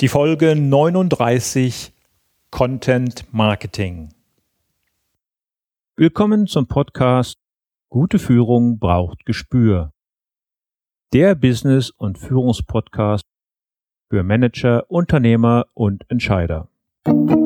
Die Folge 39 Content Marketing. Willkommen zum Podcast Gute Führung braucht Gespür. Der Business- und Führungspodcast für Manager, Unternehmer und Entscheider. Hallo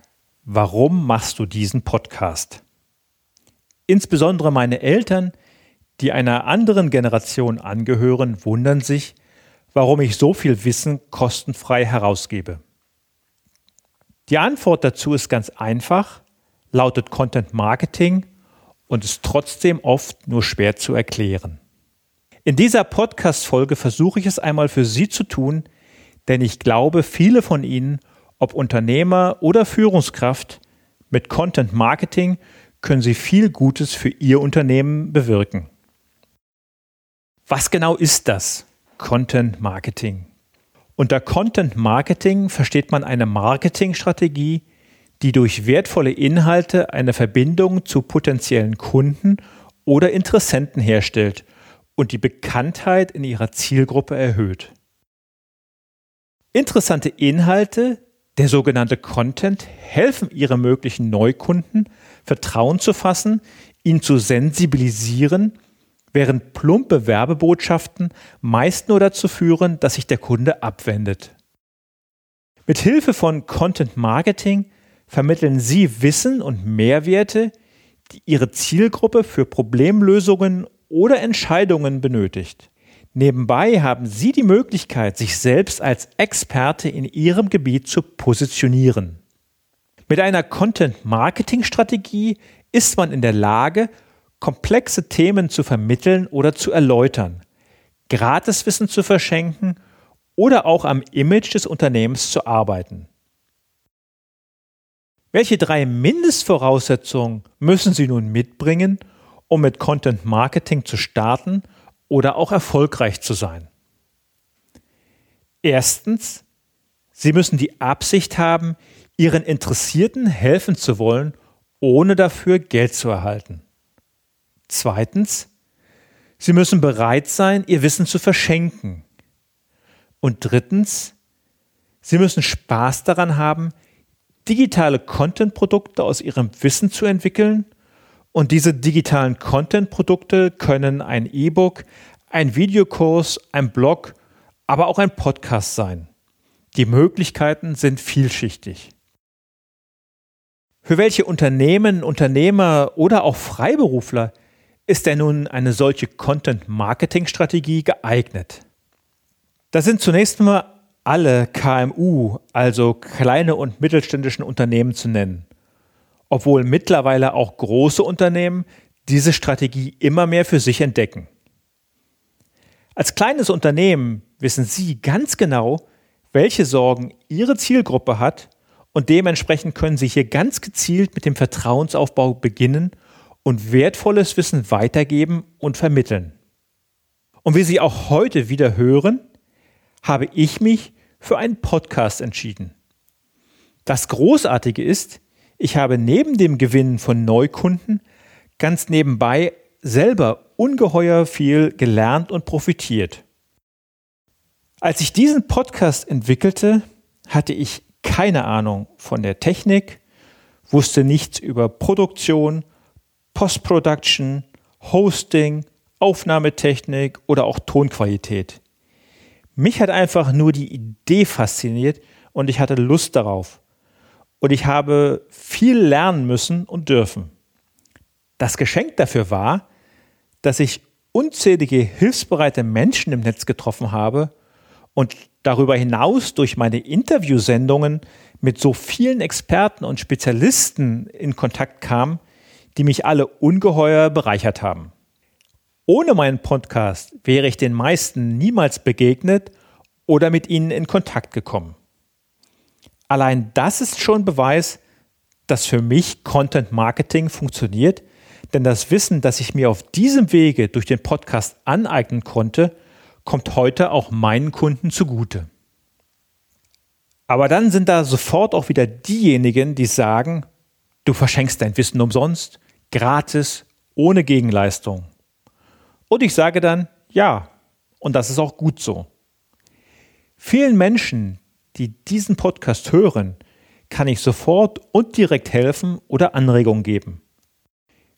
warum machst du diesen Podcast? Insbesondere meine Eltern, die einer anderen Generation angehören, wundern sich, warum ich so viel Wissen kostenfrei herausgebe. Die Antwort dazu ist ganz einfach, lautet Content Marketing und ist trotzdem oft nur schwer zu erklären. In dieser Podcast-Folge versuche ich es einmal für Sie zu tun, denn ich glaube, viele von Ihnen ob Unternehmer oder Führungskraft, mit Content Marketing können Sie viel Gutes für Ihr Unternehmen bewirken. Was genau ist das? Content Marketing. Unter Content Marketing versteht man eine Marketingstrategie, die durch wertvolle Inhalte eine Verbindung zu potenziellen Kunden oder Interessenten herstellt und die Bekanntheit in ihrer Zielgruppe erhöht. Interessante Inhalte, der sogenannte Content helfen Ihrem möglichen Neukunden, Vertrauen zu fassen, ihn zu sensibilisieren, während plumpe Werbebotschaften meist nur dazu führen, dass sich der Kunde abwendet. Mit Hilfe von Content Marketing vermitteln Sie Wissen und Mehrwerte, die Ihre Zielgruppe für Problemlösungen oder Entscheidungen benötigt. Nebenbei haben Sie die Möglichkeit, sich selbst als Experte in Ihrem Gebiet zu positionieren. Mit einer Content-Marketing-Strategie ist man in der Lage, komplexe Themen zu vermitteln oder zu erläutern, Gratiswissen zu verschenken oder auch am Image des Unternehmens zu arbeiten. Welche drei Mindestvoraussetzungen müssen Sie nun mitbringen, um mit Content Marketing zu starten oder auch erfolgreich zu sein. Erstens, Sie müssen die Absicht haben, Ihren Interessierten helfen zu wollen, ohne dafür Geld zu erhalten. Zweitens, Sie müssen bereit sein, Ihr Wissen zu verschenken. Und drittens, Sie müssen Spaß daran haben, digitale Content-Produkte aus Ihrem Wissen zu entwickeln und diese digitalen Content-Produkte können ein E-Book, ein Videokurs, ein Blog, aber auch ein Podcast sein. Die Möglichkeiten sind vielschichtig. Für welche Unternehmen, Unternehmer oder auch Freiberufler ist denn nun eine solche Content-Marketing-Strategie geeignet? Da sind zunächst mal alle KMU, also kleine und mittelständischen Unternehmen zu nennen obwohl mittlerweile auch große Unternehmen diese Strategie immer mehr für sich entdecken. Als kleines Unternehmen wissen Sie ganz genau, welche Sorgen Ihre Zielgruppe hat und dementsprechend können Sie hier ganz gezielt mit dem Vertrauensaufbau beginnen und wertvolles Wissen weitergeben und vermitteln. Und wie Sie auch heute wieder hören, habe ich mich für einen Podcast entschieden. Das Großartige ist, ich habe neben dem Gewinn von Neukunden ganz nebenbei selber ungeheuer viel gelernt und profitiert. Als ich diesen Podcast entwickelte, hatte ich keine Ahnung von der Technik, wusste nichts über Produktion, Post-Production, Hosting, Aufnahmetechnik oder auch Tonqualität. Mich hat einfach nur die Idee fasziniert und ich hatte Lust darauf und ich habe viel lernen müssen und dürfen. Das Geschenk dafür war, dass ich unzählige hilfsbereite Menschen im Netz getroffen habe und darüber hinaus durch meine Interviewsendungen mit so vielen Experten und Spezialisten in Kontakt kam, die mich alle ungeheuer bereichert haben. Ohne meinen Podcast wäre ich den meisten niemals begegnet oder mit ihnen in Kontakt gekommen. Allein das ist schon Beweis, dass für mich Content Marketing funktioniert, denn das Wissen, das ich mir auf diesem Wege durch den Podcast aneignen konnte, kommt heute auch meinen Kunden zugute. Aber dann sind da sofort auch wieder diejenigen, die sagen, du verschenkst dein Wissen umsonst, gratis, ohne Gegenleistung. Und ich sage dann, ja, und das ist auch gut so. Vielen Menschen, die diesen Podcast hören, kann ich sofort und direkt helfen oder Anregungen geben.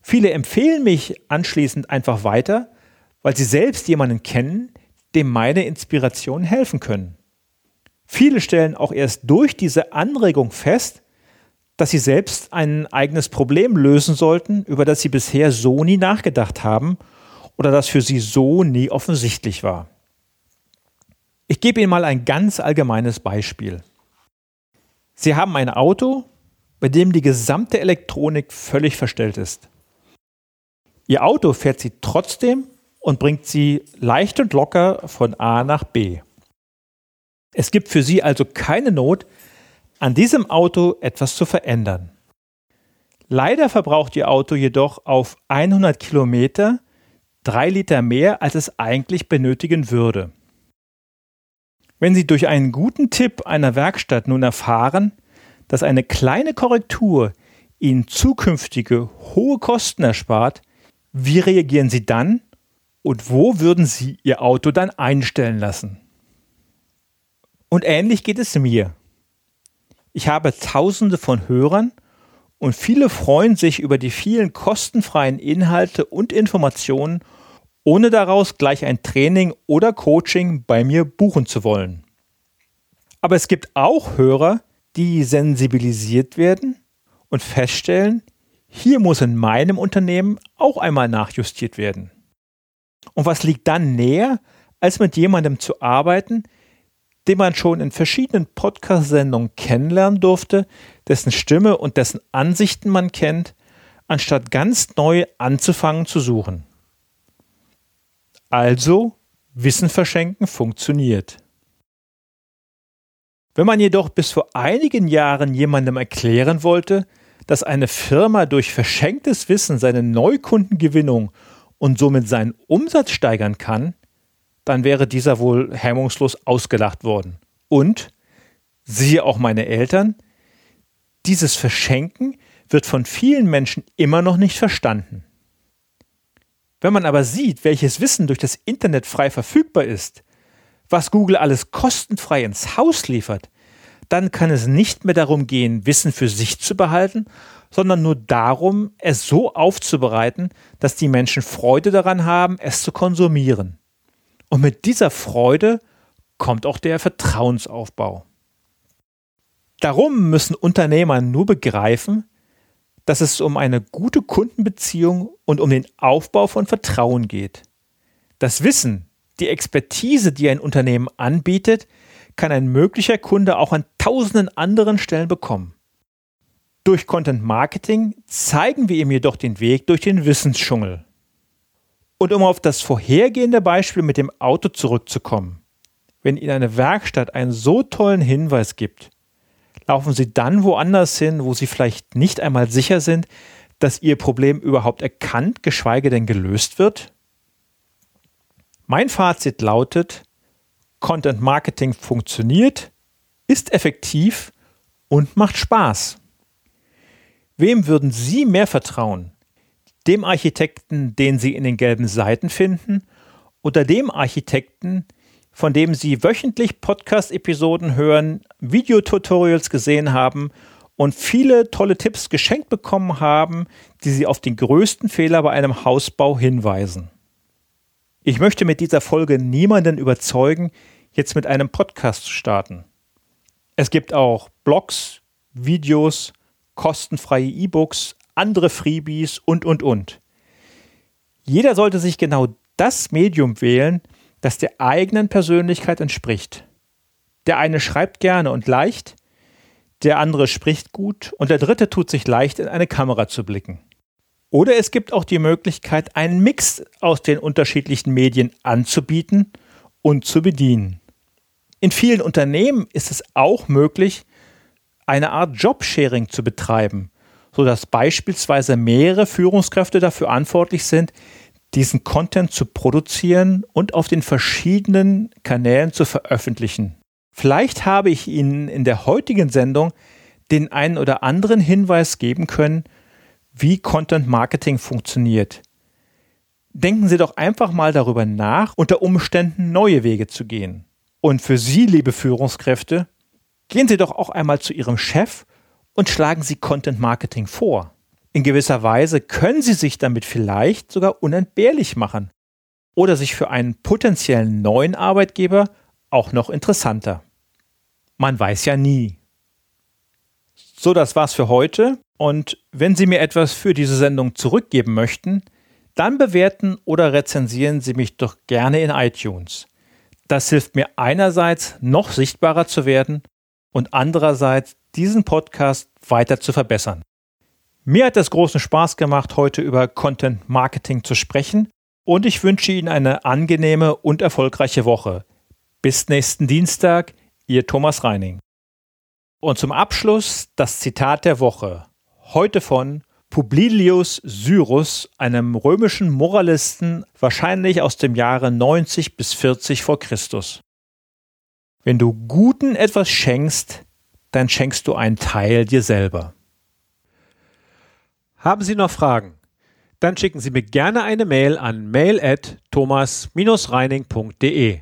Viele empfehlen mich anschließend einfach weiter, weil sie selbst jemanden kennen, dem meine Inspirationen helfen können. Viele stellen auch erst durch diese Anregung fest, dass sie selbst ein eigenes Problem lösen sollten, über das sie bisher so nie nachgedacht haben oder das für sie so nie offensichtlich war. Ich gebe Ihnen mal ein ganz allgemeines Beispiel. Sie haben ein Auto, bei dem die gesamte Elektronik völlig verstellt ist. Ihr Auto fährt Sie trotzdem und bringt Sie leicht und locker von A nach B. Es gibt für Sie also keine Not, an diesem Auto etwas zu verändern. Leider verbraucht Ihr Auto jedoch auf 100 Kilometer drei Liter mehr, als es eigentlich benötigen würde. Wenn Sie durch einen guten Tipp einer Werkstatt nun erfahren, dass eine kleine Korrektur Ihnen zukünftige hohe Kosten erspart, wie reagieren Sie dann und wo würden Sie Ihr Auto dann einstellen lassen? Und ähnlich geht es mir. Ich habe tausende von Hörern und viele freuen sich über die vielen kostenfreien Inhalte und Informationen ohne daraus gleich ein Training oder Coaching bei mir buchen zu wollen. Aber es gibt auch Hörer, die sensibilisiert werden und feststellen, hier muss in meinem Unternehmen auch einmal nachjustiert werden. Und was liegt dann näher, als mit jemandem zu arbeiten, den man schon in verschiedenen Podcast-Sendungen kennenlernen durfte, dessen Stimme und dessen Ansichten man kennt, anstatt ganz neu anzufangen zu suchen. Also, Wissen verschenken funktioniert. Wenn man jedoch bis vor einigen Jahren jemandem erklären wollte, dass eine Firma durch verschenktes Wissen seine Neukundengewinnung und somit seinen Umsatz steigern kann, dann wäre dieser wohl hemmungslos ausgelacht worden. Und, siehe auch meine Eltern, dieses Verschenken wird von vielen Menschen immer noch nicht verstanden. Wenn man aber sieht, welches Wissen durch das Internet frei verfügbar ist, was Google alles kostenfrei ins Haus liefert, dann kann es nicht mehr darum gehen, Wissen für sich zu behalten, sondern nur darum, es so aufzubereiten, dass die Menschen Freude daran haben, es zu konsumieren. Und mit dieser Freude kommt auch der Vertrauensaufbau. Darum müssen Unternehmer nur begreifen, dass es um eine gute Kundenbeziehung und um den Aufbau von Vertrauen geht. Das Wissen, die Expertise, die ein Unternehmen anbietet, kann ein möglicher Kunde auch an tausenden anderen Stellen bekommen. Durch Content Marketing zeigen wir ihm jedoch den Weg durch den Wissensdschungel. Und um auf das vorhergehende Beispiel mit dem Auto zurückzukommen. Wenn Ihnen eine Werkstatt einen so tollen Hinweis gibt, laufen sie dann woanders hin, wo sie vielleicht nicht einmal sicher sind, dass ihr Problem überhaupt erkannt, geschweige denn gelöst wird? Mein Fazit lautet, Content Marketing funktioniert, ist effektiv und macht Spaß. Wem würden Sie mehr vertrauen? Dem Architekten, den Sie in den gelben Seiten finden, oder dem Architekten, von dem Sie wöchentlich Podcast-Episoden hören, Videotutorials gesehen haben und viele tolle Tipps geschenkt bekommen haben, die Sie auf den größten Fehler bei einem Hausbau hinweisen. Ich möchte mit dieser Folge niemanden überzeugen, jetzt mit einem Podcast zu starten. Es gibt auch Blogs, Videos, kostenfreie E-Books, andere Freebies und, und, und. Jeder sollte sich genau das Medium wählen, das der eigenen Persönlichkeit entspricht. Der eine schreibt gerne und leicht, der andere spricht gut und der dritte tut sich leicht, in eine Kamera zu blicken. Oder es gibt auch die Möglichkeit, einen Mix aus den unterschiedlichen Medien anzubieten und zu bedienen. In vielen Unternehmen ist es auch möglich, eine Art Jobsharing zu betreiben, sodass beispielsweise mehrere Führungskräfte dafür verantwortlich sind, diesen Content zu produzieren und auf den verschiedenen Kanälen zu veröffentlichen. Vielleicht habe ich Ihnen in der heutigen Sendung den einen oder anderen Hinweis geben können, wie Content Marketing funktioniert. Denken Sie doch einfach mal darüber nach, unter Umständen neue Wege zu gehen. Und für Sie, liebe Führungskräfte, gehen Sie doch auch einmal zu Ihrem Chef und schlagen Sie Content Marketing vor. In gewisser Weise können Sie sich damit vielleicht sogar unentbehrlich machen oder sich für einen potenziellen neuen Arbeitgeber auch noch interessanter. Man weiß ja nie. So, das war's für heute. Und wenn Sie mir etwas für diese Sendung zurückgeben möchten, dann bewerten oder rezensieren Sie mich doch gerne in iTunes. Das hilft mir einerseits noch sichtbarer zu werden und andererseits diesen Podcast weiter zu verbessern. Mir hat es großen Spaß gemacht, heute über Content Marketing zu sprechen und ich wünsche Ihnen eine angenehme und erfolgreiche Woche. Bis nächsten Dienstag, Ihr Thomas Reining. Und zum Abschluss das Zitat der Woche. Heute von Publilius Syrus, einem römischen Moralisten, wahrscheinlich aus dem Jahre 90 bis 40 vor Christus. Wenn du Guten etwas schenkst, dann schenkst du einen Teil dir selber. Haben Sie noch Fragen? Dann schicken Sie mir gerne eine Mail an mail@thomas-reining.de.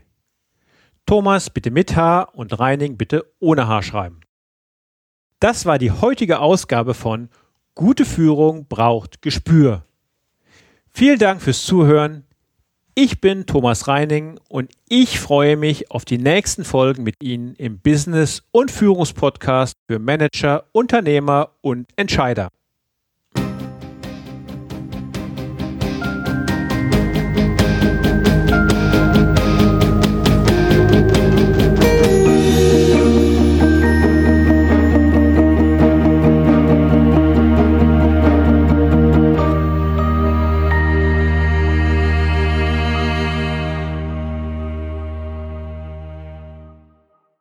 Thomas bitte mit H und Reining bitte ohne H schreiben. Das war die heutige Ausgabe von Gute Führung braucht Gespür. Vielen Dank fürs Zuhören. Ich bin Thomas Reining und ich freue mich auf die nächsten Folgen mit Ihnen im Business- und Führungspodcast für Manager, Unternehmer und Entscheider.